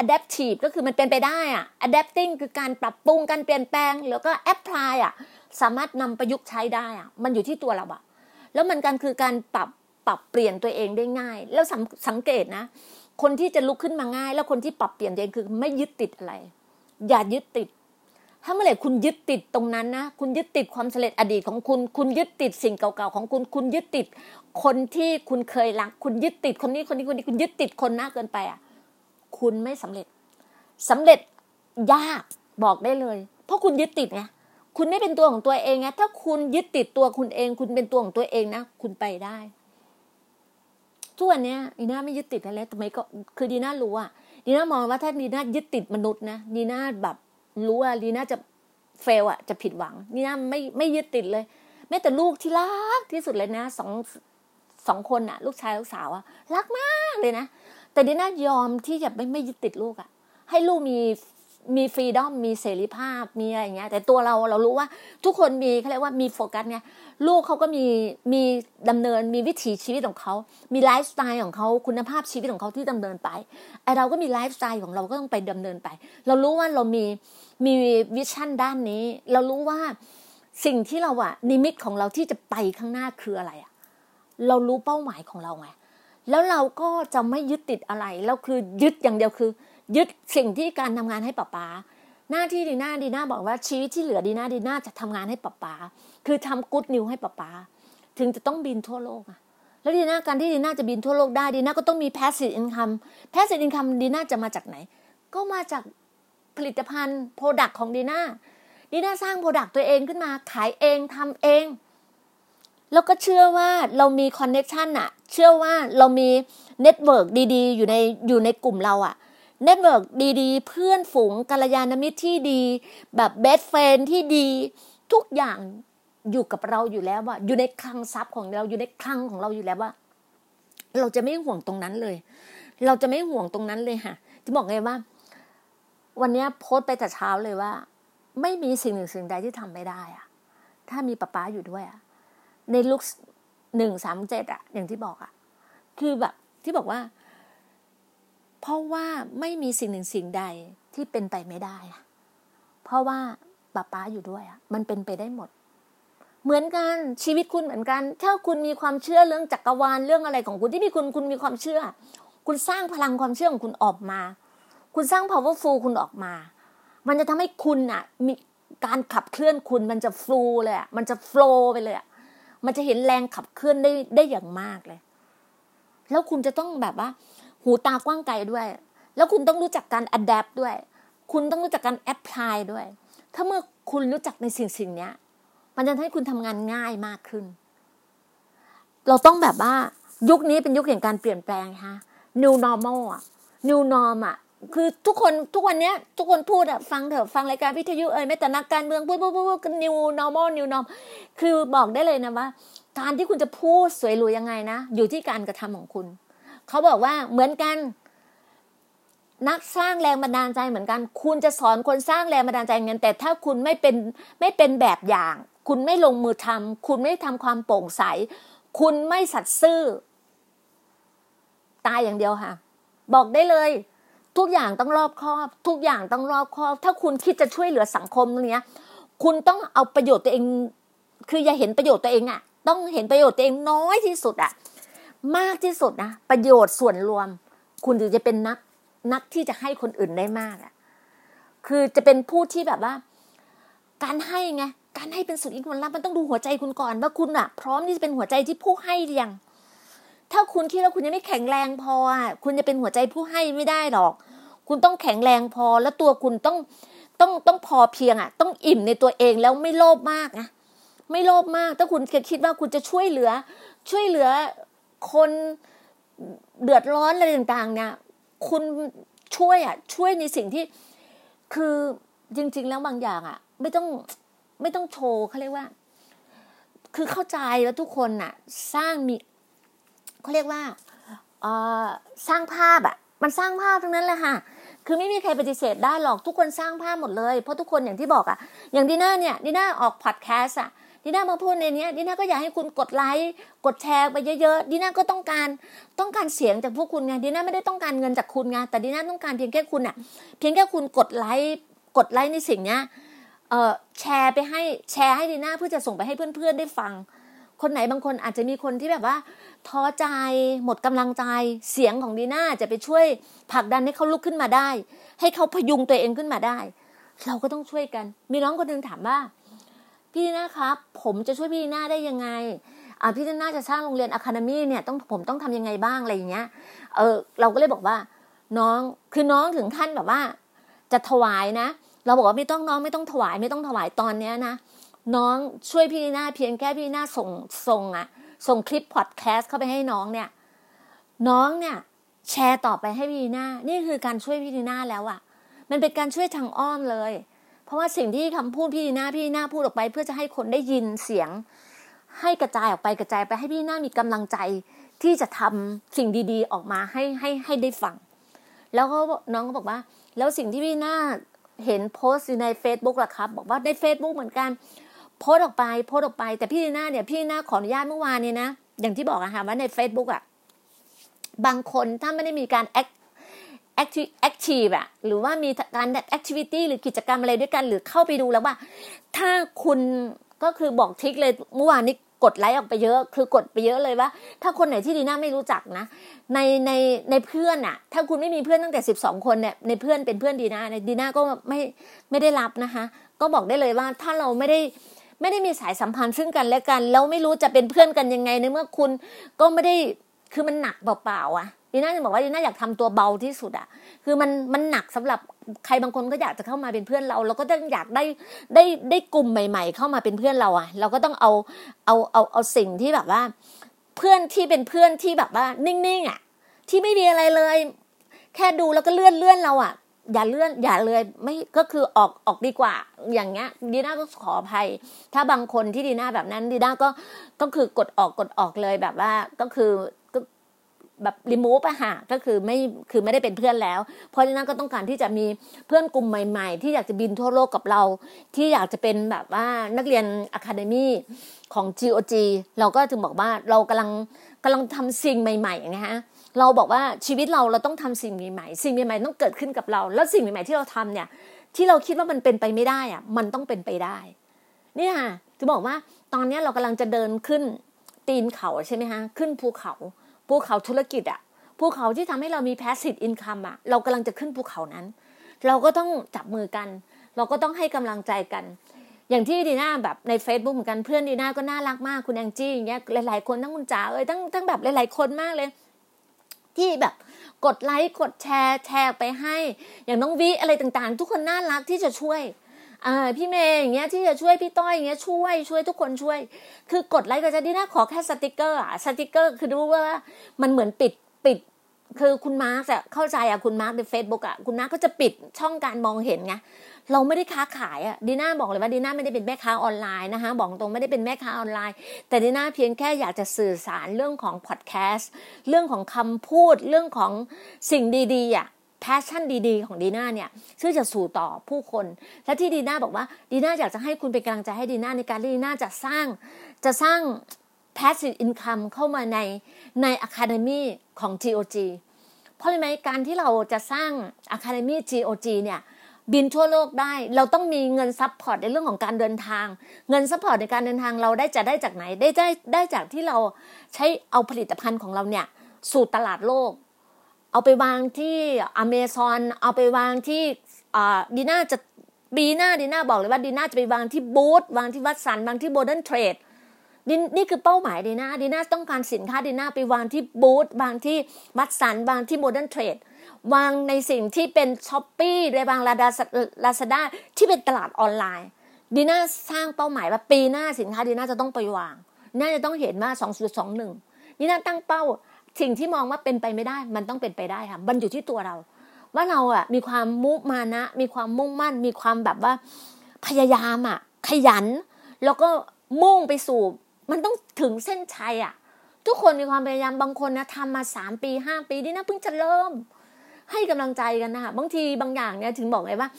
adaptive ก็คือมันเป็นไปได้อะ adapting คือการปรับปรุงการเปลี่ยนแปลง แล้วก็ apply อะสามารถนำประยุกต์ใช้ได้อะมันอยู่ที่ตัวเราอะแล้วมันกันคือการปรับปรับเปลี่ยนตัวเองได้ง่าย แล้วสังสังเกตนะ คนที่จะลุกขึ้นมาง่าย แล้วคนที่ปรับเปลี่ยนตัวเองคือไม่ยึดติดอะไร อย่ายึดติด ถ้าเมื่อไหร่คุณยึดติดตรงนั้นนะ คุณยึดติดความสำเร็จอดีตของคุณ คุณยึดติดสิ่งเก่าๆของคุณ คุณยึดติดคนที่คุณเคยรัก คุณยึดติดคนนี้คนนี้คนนี้ คุณยึดติดคนมากเกินไปอะ คุณไม่สำเร็จสำเร็จยากบอกได้เลย เพราะคุณยึดติดไง คุณไม่เป็นตัวของตัวเองไง ถ้าคุณยึดติดตัวคุณเอง คุณเป็นตัวของตัวเองนะ คุณไปได้ทุกวันนี้ดีน่าไม่ยึดติดอะไรทำไมก็ คือดีน่ารู้อะ ดีน่ามองว่าถ้าดีน่ายึดติดมนุษย์นะ ดีน่าแบบ รู้ว่าลีน่าจะเฟลอะจะผิดหวังดีน่าไม่ไม่ยึดติดเลยแม้แต่ลูกที่รักที่สุดเลยนะสองสองคนอะลูกชายลูกสาวอะรักมากเลยนะแต่ดีน่ายอมที่จะไม่ไม่ยึดติดลูกอะให้ลูกมี มี freedom มีเสรีภาพมีอะไรอย่างเงี้ย แต่ตัวเราเรารู้ว่าทุกคนมีเขาเรียกว่ามีโฟกัสไงลูกเขาก็มีมีดำเนินมีวิถีชีวิตของเขา มีไลฟ์สไตล์ของเขาคุณภาพชีวิตของเขาที่ดำเนินไปไอเราก็มีไลฟ์สไตล์ของเราก็ต้องไปดำเนินไป เรารู้ว่าเรามีมี vision ด้านนี้ เรารู้ว่าสิ่งที่เราอะนิมิตของเราที่จะไปข้างหน้าคืออะไรอะเรารู้เป้าหมายของเราไงแล้วเราก็จะไม่ยึดติดอะไรแล้วคือยึดอย่างเดียวคือ ยึดสิ่งที่การทำงานให้ป้าป๋าหน้าที่ดีน่าดีน่าบอกว่าชีวิตที่เหลือดีน้าดีน่าจะทำงานให้ป้าป๋าคือทำ good news ให้ป้าป๋าถึงจะต้องบินทั่วโลกอะแล้วดีน่าการที่ดีน่าจะบินทั่วโลกได้ดีน่าก็ต้องมี passive income passive income ดีน่าจะมาจากไหน ก็มาจากผลิตภัณฑ์ product ของดีน่าดีน่าสร้าง product ตัวเองขึ้นมาขายเองทำเอง แล้วก็เชื่อว่าเรามี connection อะเชื่อว่าเรามี network ดีๆ อยู่ในอยู่ในกลุ่มเราอะ network ดีๆ เพื่อนฝูงกัลยาณมิตรที่ดี แบบ best friend ที่ดี ทุกอย่างอยู่กับเราอยู่แล้วว่า อยู่ในคลังทรัพย์ของเราอยู่ในคลังของเราอยู่แล้วว่า เราจะไม่ห่วงตรงนั้นเลย เราจะไม่ห่วงตรงนั้นเลยค่ะจะบอกไงว่า วันนี้โพสต์ไปแต่เช้าเลยว่า ไม่มีสิ่งหนึ่งสิ่งใดที่ทำไม่ได้อะถ้ามีป้าป้าอยู่ด้วยอะในลุกหนึ่งสามเจ็ดอะอย่างที่บอกอะคือแบบที่บอกว่า เพราะว่าไม่มีสิ่งหนึ่งสิ่งใดที่เป็นไปไม่ได้อะเพราะว่าป้าป้าอยู่ด้วยอะมันเป็นไปได้หมด เหมือนกันชีวิตคุณเหมือนกัน ถ้าคุณมีความเชื่อเรื่องจักรวาลเรื่องอะไรของคุณที่มีคุณคุณมีความเชื่อ คุณสร้างพลังความเชื่อของคุณออกมา คุณสร้าง powerful คุณออกมา มันจะทำให้คุณอะมีการขับเคลื่อนคุณมันจะฟลูเลยอะมันจะโฟล์ไปเลยอะมันจะเห็นแรงขับเคลื่อนได้ได้อย่างมากเลย แล้วคุณจะต้องแบบว่า หูตากว้างไกลด้วย แล้วคุณต้องรู้จักการ adapt ด้วย คุณต้องรู้จักการ apply ด้วย ถ้าเมื่อคุณรู้จักในสิ่งสิ่งนี้มันจะทำให้คุณทำงานง่ายมากขึ้น เราต้องแบบว่ายุคนี้เป็นยุคแห่งการเปลี่ยนแปลงฮะ new normal อะ new norm อะคือทุกคนทุกวันเนี้ย ทุกคนพูดอะฟังเถอะฟังรายการวิทยุเอ่ยแม้แต่นักการเมืองพูดพูดพูดพูด new normal new norm คือบอกได้เลยนะว่า การที่คุณจะพูดสวยหรูยังไงนะ อยู่ที่การกระทำของคุณ เขาบอกว่าเหมือนกัน นักสร้างแรงบันดาลใจเหมือนกัน คุณจะสอนคนสร้างแรงบันดาลใจเงี้ยแต่ถ้าคุณไม่เป็นไม่เป็นแบบอย่าง คุณไม่ลงมือทำคุณไม่ทำความโปร่งใส คุณไม่สัตย์ซื่อ ตายอย่างเดียวค่ะ บอกได้เลย ทุกอย่างต้องรอบคอบ ทุกอย่างต้องรอบคอบ ถ้าคุณคิดจะช่วยเหลือสังคมเนี้ยคุณต้องเอาประโยชน์ตัวเอง คืออย่าเห็นประโยชน์ตัวเองอะ่ะ ต้องเห็นประโยชน์ตัวเองน้อยที่สุดอะ่ะ มากที่สุดนะประโยชน์ส่วนรวม คุณถึงจะเป็นนักนักที่จะให้คนอื่นได้มากอะ่ะ คือจะเป็นผู้ที่แบบว่า การให้ไงการให้เป็นสุดอีกคนรับมันต้องดูหัวใจคุณก่อนว่าคุณอะพร้อมที่จะเป็นหัวใจที่ผู้ให้หรือยังถ้าคุณคิดว่าคุณยังไม่แข็งแรงพออะคุณจะเป็นหัวใจผู้ให้ไม่ได้หรอก คุณต้องแข็งแรงพอแล้วตัวคุณต้องต้องต้องพอเพียงอะ ต้องอิ่มในตัวเองแล้วไม่โลภมากนะไม่โลภมาก ถ้าคุณคิดว่าคุณจะช่วยเหลือ ช่วยเหลือ คนเดือดร้อนอะไรต่างๆ เนี่ย คุณช่วยอะ ช่วยในสิ่งที่คือจริง ๆ แล้วบางอย่างอะ ไม่ต้องไม่ต้องโชว์เขาเรียกว่า คือเข้าใจว่าทุกคนน่ะ สร้างมีเขาเรียกว่าสร้างภาพอะ มันสร้างภาพทั้งนั้นแหละค่ะคือไม่มีใครปฏิเสธได้หรอกทุกคนสร้างภาพหมดเลย เพราะทุกคนอย่างที่บอกอะอย่างดีน่าเนี่ยดีน่าออกพอดแคสต์อะ ดีน่ามาพูดในนี้ดีน่าก็อยากให้คุณกดไลค์กดแชร์ไปเยอะๆดีน่าก็ต้องการต้องการเสียงจากพวกคุณไงดีน่าไม่ได้ต้องการเงินจากคุณไงแต่ดีน่าต้องการเพียงแค่คุณอะเพียงแค่คุณกดไลค์กดไลค์ในสิ่งเนี้ยเออแชร์ไปให้แชร์ให้ดีน่าเพื่อจะส่งไปให้เพื่อนๆได้ฟัง คนไหนบางคนอาจจะมีคนที่แบบว่าท้อใจหมดกำลังใจเสียงของดีน่าจะไปช่วยผลักดันให้เขาลุกขึ้นมาได้ ให้เขาพยุงตัวเองขึ้นมาได้ เราก็ต้องช่วยกัน มีน้องคนหนึ่งถามว่า พี่ดีน่าครับ ผมจะช่วยพี่ดีน่าได้ยังไงอ่าพี่ดีน่าจะสร้างโรงเรียน academy เนี่ยต้องผมต้องทำยังไงบ้างอะไรอย่างเงี้ยเออเราก็เลยบอกว่า น้องคือน้องถึงขั้นแบบว่า จะถวายนะ เราบอกว่าไม่ต้องน้องไม่ต้องถวาย ไม่ต้องถวายตอนเนี้ยนะน้องช่วยพี่ดีน่าเพียงแค่พี่ดีน่าส่งส่งอะส่งคลิปพอดแคสต์เข้าไปให้น้องเนี่ย น้องเนี่ย แชร์ต่อไปให้พี่ดีน่านี่คือการช่วยพี่ดีน่าแล้วอะมันเป็นการช่วยทางอ้อมเลย ราะว่าสิ่งที่คำพูดพี่ดีน่าพี่ดีน่าพูดออกไป เพื่อจะให้คนได้ยินเสียง ให้กระจายออกไปกระจายไปให้พี่ดีน่ามีกำลังใจที่จะทำสิ่งดี ๆ ออกมาให้ให้ให้ได้ฟัง แล้วก็น้องก็บอกว่า แล้วสิ่งที่พี่ดีน่าเห็นโพสต์ใน Facebook ล่ะครับ บอกว่าใน Facebook เหมือนกัน โพสต์ออกไปโพสต์ออกไป แต่พี่ดีน่าเนี่ยพี่ดีน่าขออนุญาตเมื่อวานนี้นะอย่างที่บอกอะค่ะว่าใน Facebook อะบางคนถ้าไม่ได้มีการ act active active อะหรือว่ามีการ activity หรือกิจกรรมอะไรด้วยกันหรือเข้าไปดูแล้วว่า ถ้าคุณก็คือบอกทิกเลยเมื่อวานนี้กดไลค์ออกไปเยอะ คือกดไปเยอะเลยว่า ถ้าคนไหนที่ดีน่าไม่รู้จักนะ ในในในเพื่อนอะถ้าคุณไม่มีเพื่อนตั้งแต่สิบสองคนเนี่ยในเพื่อนเป็นเพื่อนดีน่าในดีน่าก็ไม่ไม่ได้รับนะคะ ก็บอกได้เลยว่าถ้าเราไม่ได้ไม่ได้มีสายสัมพันธ์ซึ่งกันและกันแล้วไม่รู้จะเป็นเพื่อนกันยังไงในเมื่อคุณก็ไม่ได้คือมันหนักเปล่าๆอะ ดีน่าจะบอกว่าดีน่าอยากทำตัวเบาที่สุดอะคือมันมันหนักสำหรับใครบางคนก็อยากจะเข้ามาเป็นเพื่อนเรา เราก็ต้องอยากได้ได้ได้กลุ่มใหม่ ๆ เข้ามาเป็นเพื่อนเราอะเราก็ต้องเอาเอาเอาเอาสิ่งที่แบบว่า เพื่อนที่เป็นเพื่อนที่แบบว่า นิ่งๆอะที่ไม่มีอะไรเลย แค่ดูแล้วก็เลื่อนเลื่อนเราอะอย่าเลื่อนอย่าเลยไม่ก็คือออกออกดีกว่า อย่างเงี้ยดีน่าก็ขออภัย ถ้าบางคนที่ดีน่าแบบนั้นดีน่าก็ก็คือกดออกกดออกเลยแบบว่าก็คือ แบบรีมูฟอะค่ะก็คือไม่คือไม่ได้เป็นเพื่อนแล้ว เพราะฉะนั้นก็ต้องการที่จะมีเพื่อนกลุ่มใหม่ ๆ ที่อยากจะบินทั่วโลกกับเรา ที่อยากจะเป็นแบบว่านักเรียนอะคาเดมี่ของ GOG เราก็ถึงบอกว่าเรากำลังกำลังทำสิ่งใหม่ๆนะฮะเราบอกว่าชีวิตเราเราต้องทำสิ่งใหม่ๆสิ่งใหม่ๆต้องเกิดขึ้นกับเรา แล้วสิ่งใหม่ๆที่เราทำเนี่ย ที่เราคิดว่ามันเป็นไปไม่ได้อะมันต้องเป็นไปได้เนี่ค่ะจะบอกว่าตอนนี้เรากำลังจะเดินขึ้นตีนเขาใช่ไหมฮะขึ้นภูเขา ภูเขาธุรกิจอะภูเขาที่ทำให้เรามี passive income อะเรากำลังจะขึ้นภูเขานั้น เราก็ต้องจับมือกัน เราก็ต้องให้กำลังใจกัน อย่างที่ดีน่าแบบใน Facebook เหมือนกันเพื่อนดีน่าก็น่ารักมากคุณแองจี้อย่างเงี้ยหลายๆคนทั้งคุณจ๋าเอ้ยทั้งทั้งแบบหลาย ๆ คนมากเลย ที่แบบกดไลค์กดแชร์แชร์ไปให้ อย่างน้องวิอะไรต่างๆ ทุกคนน่ารักที่จะช่วย อ่าพี่เมย์อย่างเงี้ยที่จะช่วยพี่ต้อยอย่างเงี้ยช่วยช่วยทุกคนช่วย คือกดไลค์ก็จะดีนะขอแค่สติกเกอร์อะสติกเกอร์คือรู้ว่ามันเหมือนปิดปิด คือคุณมาร์กอะเข้าใจอะคุณมาร์กในเฟซบุ๊กอะคุณมาร์กก็จะปิดช่องการมองเห็นไงเราไม่ได้ค้าขายอะดีน่าบอกเลยว่าดีน่าไม่ได้เป็นแม่ค้าออนไลน์นะคะบอกตรงไม่ได้เป็นแม่ค้าออนไลน์ แต่ดีน่าเพียงแค่อยากจะสื่อสารเรื่องของพอดแคสต์เรื่องของคำพูดเรื่องของสิ่งดีๆอะ passion ดีๆ ของดีน่าเนี่ยเพื่อจะสู่ต่อผู้คน และที่ดีน่าบอกว่าดีน่าอยากจะให้คุณเป็นกำลังใจให้ดีน่าในการที่ดีน่าจะสร้างจะสร้าง passive income เข้ามาในใน academy ของ GOG เพราะไหมการที่เราจะสร้าง academy GOG เนี่ยบินทั่วโลกได้ เราต้องมีเงิน support ในเรื่องของการเดินทาง เงิน support ในการเดินทางเราได้จะได้จากไหน ได้ได้ได้จากที่เราใช้เอาผลิตภัณฑ์ของเราเนี่ยสู่ตลาดโลก เอาไปวางที่อเมซอนเอาไปวางที่ดีน่าจะปีหน้าดีน่าบอกเลยว่าดีน่าจะไปวางที่ Boots วางที่ Watsons วางที่ modern trade นี่คือเป้าหมายดีน่าดีน่าต้องการสินค้าดีน่าไปวางที่ Boots วางที่ Watsons วางที่ modern trade วางในสิ่งที่เป็น Shopee ในบางลาดาลาซาด้าที่เป็นตลาดออนไลน์ดีน่าสร้างเป้าหมายว่าปีหน้าสินค้าดีน่าจะต้องไปวาง น่าจะต้องเห็นว่า2.21ดีน่าตั้งเป้า สิ่งที่มองว่าเป็นไปไม่ได้ มันต้องเป็นไปได้ค่ะมันอยู่ที่ตัวเรา ว่าเราอะ มีความมุมานะ มีความมุ่งมั่น มีความแบบว่า พยายามอะ ขยัน แล้วก็มุ่งไปสู่ มันต้องถึงเส้นชัยอะ ทุกคนมีความพยายามบางคนนะทำมาสามปีห้าปีนี่นะเพิ่งจะเริ่ม ให้กำลังใจกันนะคะบางทีบางอย่างเนี่ยถึงบอกไงว่า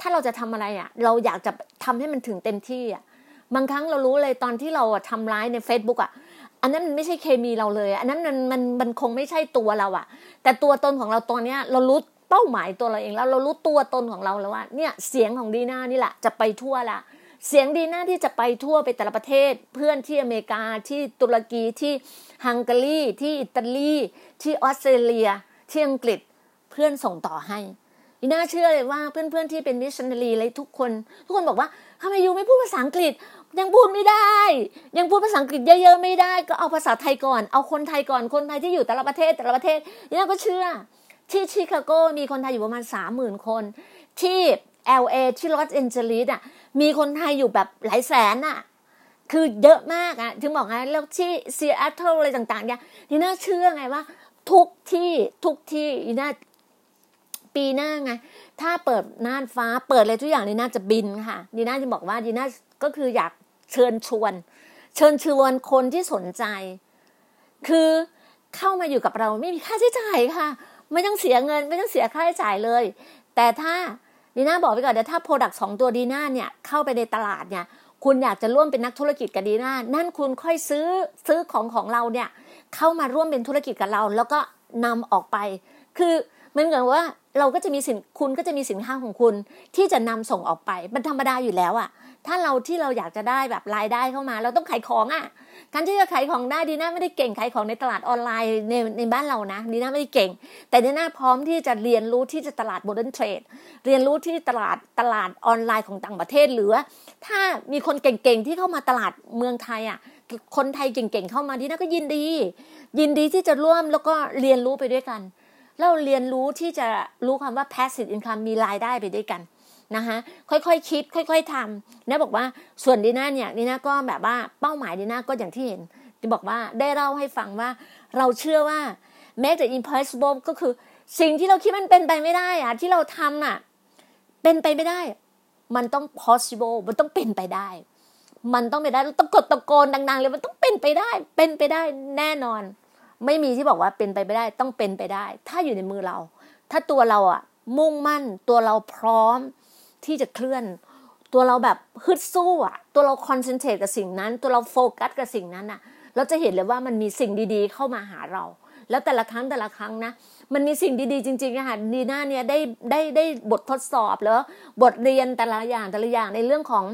ถ้าเราจะทำอะไรอะ เราอยากจะทำให้มันถึงเต็มที่อะบางครั้งเรารู้เลยตอนที่เราทำร้ายใน Facebook อะ อันนั้นมันไม่ใช่เคมีเราเลย อันนั้นมันมันมันคงไม่ใช่ตัวเราอะแต่ตัวตนของเราตอนเนี้ยเรารู้เป้าหมายตัวเราเองแล้วเรารู้ตัวตนของเราแล้วว่าเนี่ยเสียงของดีน่านี่แหละจะไปทั่วละเสียงดีน่าที่จะไปทั่วไปแต่ละประเทศ เพื่อนที่อเมริกาที่ตุรกีที่ฮังการีที่อิตาลีที่ออสเตรเลียที่อังกฤษเพื่อนส่งต่อให้ดีน่าเชื่อเลยว่าเพื่อนๆที่เป็นมิชชันนารีเลยทุกคน ทุกคนบอกว่าทำไมยูไม่พูดภาษาอังกฤษ ยังพูดไม่ได้ ยังพูดภาษาอังกฤษเยอะๆไม่ได้ ก็เอาภาษาไทยก่อน เอาคนไทยก่อนคนไทยที่อยู่แต่ละประเทศแต่ละประเทศนี่ก็เชื่อ ที่ชิคาโกมีคนไทยอยู่ประมาณสามหมื่นคน ที่เอลเอที่ลอสแอนเจลิสอะมีคนไทยอยู่แบบหลายแสนอะคือเยอะมากอะถึงบอกไงแล้วที่ซีแอตเทิลอะไรต่างๆเนี่ยดีน่าเชื่อไงว่า ทุกที่ทุกที่ดีน่าปีหน้าไง ถ้าเปิดน่านฟ้าเปิดอะไรทุกอย่างดีน่าจะบินค่ะดีน่าจะบอกว่าดีน่าก็คืออยาก เชิญชวน เชิญชวนคนที่สนใจ คือเข้ามาอยู่กับเราไม่มีค่าใช้จ่ายค่ะ ไม่ต้องเสียเงิน ไม่ต้องเสียค่าใช้จ่ายเลย แต่ถ้าดีน่าบอกไปก่อนเดี๋ยวถ้าโปรดักต์สองตัวดีน่าเนี่ยเข้าไปในตลาดเนี่ยคุณอยากจะร่วมเป็นนักธุรกิจกับดีน่านั่นคุณค่อยซื้อซื้อของของเราเนี่ยเข้ามาร่วมเป็นธุรกิจกับเรา แล้วก็นำออกไป คือมันเหมือนว่าเราก็จะมีสินคุณก็จะมีสินค้าของคุณที่จะนำส่งออกไปมันธรรมดาอยู่แล้วอะ่ะ ถ้าเราที่เราอยากจะได้แบบรายได้เข้ามา เราต้องขายของอะ่ะการที่จะขายของได้ดีน่าไม่ได้เก่งขายของในตลาดออนไลน์ในในบ้านเรานะดีน่าไม่ได้เก่ง แต่ดีน่าพร้อมที่จะเรียนรู้ที่จะตลาด modern trade เรียนรู้ที่ตลาดตลาดออนไลน์ของต่างประเทศหรือ ถ้ามีคนเก่งๆที่เข้ามาตลาดเมืองไทยอะคนไทยเก่งๆเข้ามาดีน่าก็ยินดี ยินดีที่จะร่วมแล้วก็เรียนรู้ไปด้วยกันเราเรียนรู้ที่จะรู้คำว่า passive income มีรายได้ไปด้วยกัน นะคะค่อยๆคคิด ค่อย ๆทำนะบอกว่าส่วนดีน่าเนี่ยดีน่าก็แบบว่าเป้าหมายดีน่าก็อย่างที่เห็นจะบอกว่าได้เล่าให้ฟังว่าเราเชื่อว่าแม้แต่ impossible ก็คือสิ่งที่เราคิดมันเป็นไปไม่ได้อะที่เราทำอะเป็นไปไม่ได้ มันต้อง possible มันต้องเป็นไปได้ มันต้องไปได้ต้องกดตะโกนดัง ๆ เลยมันต้องเป็นไปได้ เป็นไปได้แน่นอน ไม่มีที่บอกว่าเป็นไปไม่ได้ ต้องเป็นไปได้ ถ้าอยู่ในมือเรา ถ้าตัวเราอะมุ่งมั่นตัวเราพร้อม ที่จะเคลื่อน ตัวเราแบบฮึดสู้อะตัวเรา concentrate กับสิ่งนั้น ตัวเราโฟกัสกับสิ่งนั้นอะเราจะเห็นเลยว่ามันมีสิ่งดีๆ เข้ามาหาเรา แล้วแต่ละครั้งแต่ละครั้งนะ มันมีสิ่งดีๆ จริงๆอะค่ะดีน่าเนี่ยได้ได้ได้บททดสอบแล้วบทเรียนแต่ละอย่างแต่ละอย่างในเรื่องของ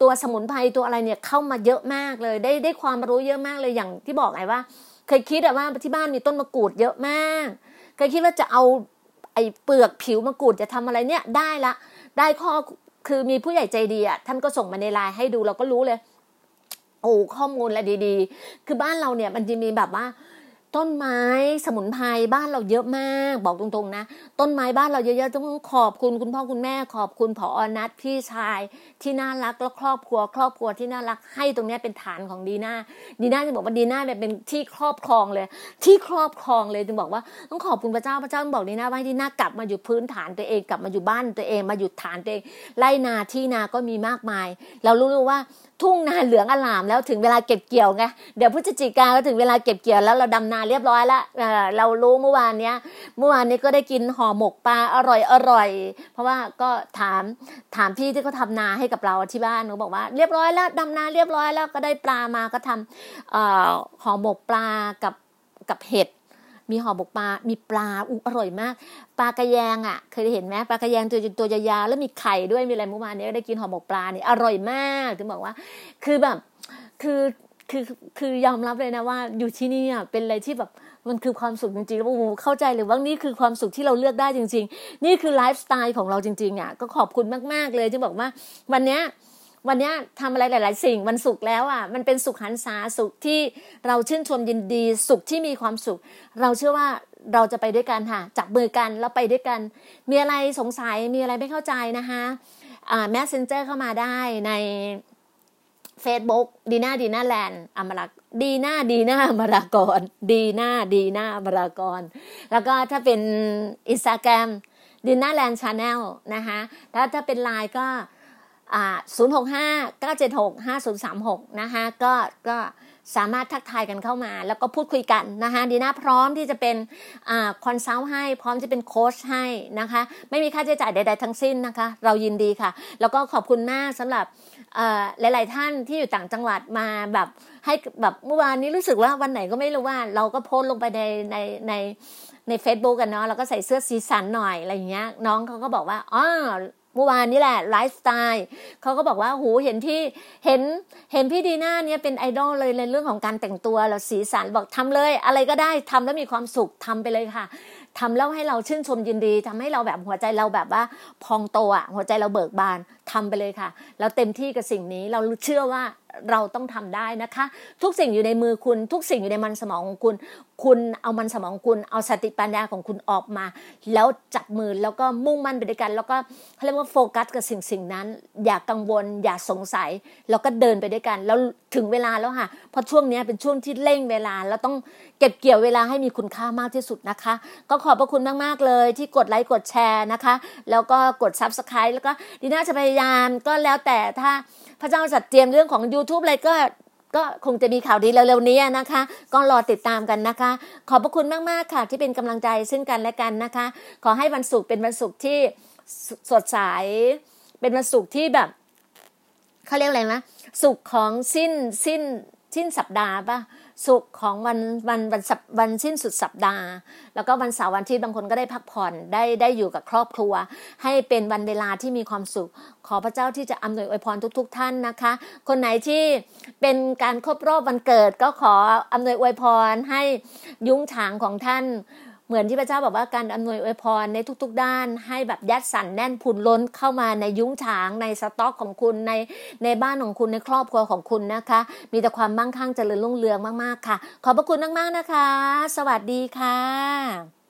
ตัวสมุนไพรตัวอะไรเนี่ยเข้ามาเยอะมากเลย ได้ได้ความรู้เยอะมากเลยอย่างที่บอกไงว่า เคยคิดว่าที่บ้านมีต้นมะกรูดเยอะมาก เคยคิดว่าจะเอาไอ้เปลือกผิวมะกรูดจะทำอะไรเนี่ยได้ละ ได้ข้อคือมีผู้ใหญ่ใจดีอะท่านก็ส่งมาในไลน์ให้ดูเราก็รู้เลยโอ้ข้อมูลอะไรดี ๆ คือบ้านเราเนี่ยมันจะมีแบบว่า ต้นไม้สมุนไพรบ้านเราเยอะมาก บอกตรงๆนะ ต้นไม้บ้านเราเยอะๆต้องขอบคุณคุณพ่อคุณแม่ขอบคุณผออนัทพี่ชาย ที่น่ารักแล้วครอบครัว ครอบครัวที่น่ารักให้ตรงนี้เป็นฐานของดีน่าดีน่าจะบอกว่าดีน่าเนี่ยเป็นที่ครอบครองเลย ที่ครอบครองเลยจึงบอกว่าต้องขอบคุณพระเจ้าพระเจ้าบอกดีน่าว่าดีน่ากลับมาอยู่พื้นฐานตัวเองกลับมาอยู่บ้านตัวเองมาอยู่ฐานตัวเองไรนาที่นาก็มีมากมาย เรารู้ว่า ทุ่งนาเหลืองอลามแล้วถึงเวลาเก็บเกี่ยวไงเดี๋ยวพฤศจิกาก็ถึงเวลาเก็บเกี่ยวแล้วเราดำนาเรียบร้อยแล้วเเรารู้เมื่อวานเนี้ยเมื่อวานนี้ก็ได้กินห่อหมกปลาอร่อยอร่อย เพราะว่าก็ถามถามพี่ที่เขาทานาให้กับเราที่บ้านหนูบอกว่า เรียบร้อยแล้วดำนาเรียบร้อยแล้วก็ได้ปลามาก็ทำห่อหมกปลากับกับเห็ด มีห่อหมกปลา มีปลาอุอร่อยมาก ปลากระแยงอะ เคยเห็นไหมปลากระแยงตัวตัวยาวๆแล้วมีไข่ด้วยมีอะไรเมื่อวานนี้ได้กินห่อหมกปลาเนี่ยอร่อยมากถึงบอกว่า คือแบบคือคือคือยอมรับเลยนะว่า อยู่ที่นี่อะเป็นอะไรที่แบบมันคือความสุขจริงๆแล้วโอ้โหเข้าใจเลยว่านี่คือความสุขที่เราเลือกได้จริง ๆ นี่คือไลฟ์สไตล์ของเราจริงๆอะก็ขอบคุณมากๆเลยที่บอกว่า วันเนี้ย วันนี้ทำอะไรหลาย ๆ สิ่งวันสุขแล้วอะมันเป็นสุขหันษาสุขที่เราชื่นชมยินดีสุขที่มีความสุข เราเชื่อว่าเราจะไปด้วยกันค่ะจับมือกันแล้วไปด้วยกัน มีอะไรสงสัยมีอะไรไม่เข้าใจนะคะอ่าแมสเซนเจอร์เข้ามาได้ใน Facebook ดีน่าดีน่าแลนด์อมรักดีน่าดีน่ามรากรดีน่าดีน่ามรากร แล้วก็ถ้าเป็นอินสตาแกรมดีน่า land channel นะคะถ้าถ้าเป็นไลน์ก็ ศูนย์หกห้าเก้าเจ็ดหกห้าศูนย์สามหกนะคะก็ก็สามารถทักทายกันเข้ามา แล้วก็พูดคุยกันนะคะดีน่าพร้อมที่จะเป็น consult ให้ พร้อมจะเป็นโค้ชให้นะคะ ไม่มีค่าใช้จ่ายใด ๆ ทั้งสิ้นนะคะ เรายินดีค่ะ แล้วก็ขอบคุณมากสำหรับหลาย ๆ ท่านที่อยู่ต่างจังหวัดมาแบบให้แบบเมื่อวานนี้รู้สึกว่าวันไหนก็ไม่รู้ว่า เราก็โพสต์ลงไปในในในใน Facebook กันเนาะแล้วก็ใส่เสื้อสีสันหน่อยอะไรอย่างเงี้ยน้องเขาก็บอกว่าอ๋อ เมื่อวานนี้แหละไลฟ์สไตล์เขาก็บอกว่าหูเห็นที่เห็นเห็นพี่ดีน่าเนี่ยเป็นไอดอลเลยในเรื่องของการแต่งตัวแล้วสีสันบอกทำเลย อะไรก็ได้ทำแล้วมีความสุขทำไปเลยค่ะทำแล้วให้เราชื่นชมยินดีทำให้เราแบบหัวใจเราแบบว่าพองโตอะหัวใจเราเบิกบานทำไปเลยค่ะแล้วเต็มที่กับสิ่งนี้เราเชื่อว่าเราต้องทำได้นะคะ ทุกสิ่งอยู่ในมือคุณ ทุกสิ่งอยู่ในมันสมองของคุณ คุณเอามันสมองคุณเอาสติปัญญาของคุณออกมา แล้วจับมือแล้วก็มุ่งมั่นไปด้วยกัน แล้วก็เขาเรียกว่าโฟกัสกับสิ่งสิ่งนั้น อย่ากังวล อย่าสงสัย แล้วก็เดินไปด้วยกัน แล้วถึงเวลาแล้วค่ะเพราะช่วงนี้เป็นช่วงที่เร่งเวลา แล้วต้องเก็บเกี่ยวเวลาให้มีคุณค่ามากที่สุดนะคะ ก็ขอบพระคุณมากๆเลยที่กดไลค์กดแชร์นะคะ แล้วก็กด subscribe แล้วก็ดีน่าจะพยายามก็แล้วแต่ถ้าพระเจ้าจัดเตรียมเรื่องของ YouTube อะไรก็ ก็คงจะมีข่าวดีเร็วๆนี้นะคะ ก็รอติดตามกันนะคะ ขอบพระคุณมากๆค่ะที่เป็นกำลังใจซึ่งกันและกันนะคะ ขอให้วันศุกร์เป็นวันศุกร์ที่สดใสเป็นวันศุกร์ที่แบบเขาเรียกอะไรนะสุขของสิ้นสิ้นสิ้นสัปดาห์ปะ สุขของวันวันวันวันสิ้นสุดสัปดาห์ แล้วก็วันเสาร์วันที่บางคนก็ได้พักผ่อนได้ได้อยู่กับครอบครัว ให้เป็นวันเวลาที่มีความสุข ขอพระเจ้าที่จะอำนวยอวยพรทุก ๆท่านนะคะ คนไหนที่เป็นการครบรอบวันเกิดก็ขออำนวยอวยพรให้ยุ้งฉางของท่าน เหมือนที่พระเจ้าบอกว่าการอำนวยอวยพรในทุก ๆ ด้าน ให้แบบยัดสันแน่นพุนล้นเข้ามาในยุ้งฉางในสต็อกของคุณในในบ้านของคุณในครอบครัวของคุณนะคะ มีแต่ความมั่งคั่งเจริญรุ่งเรืองมากๆค่ะ ขอบพระคุณมากๆนะคะ สวัสดีค่ะ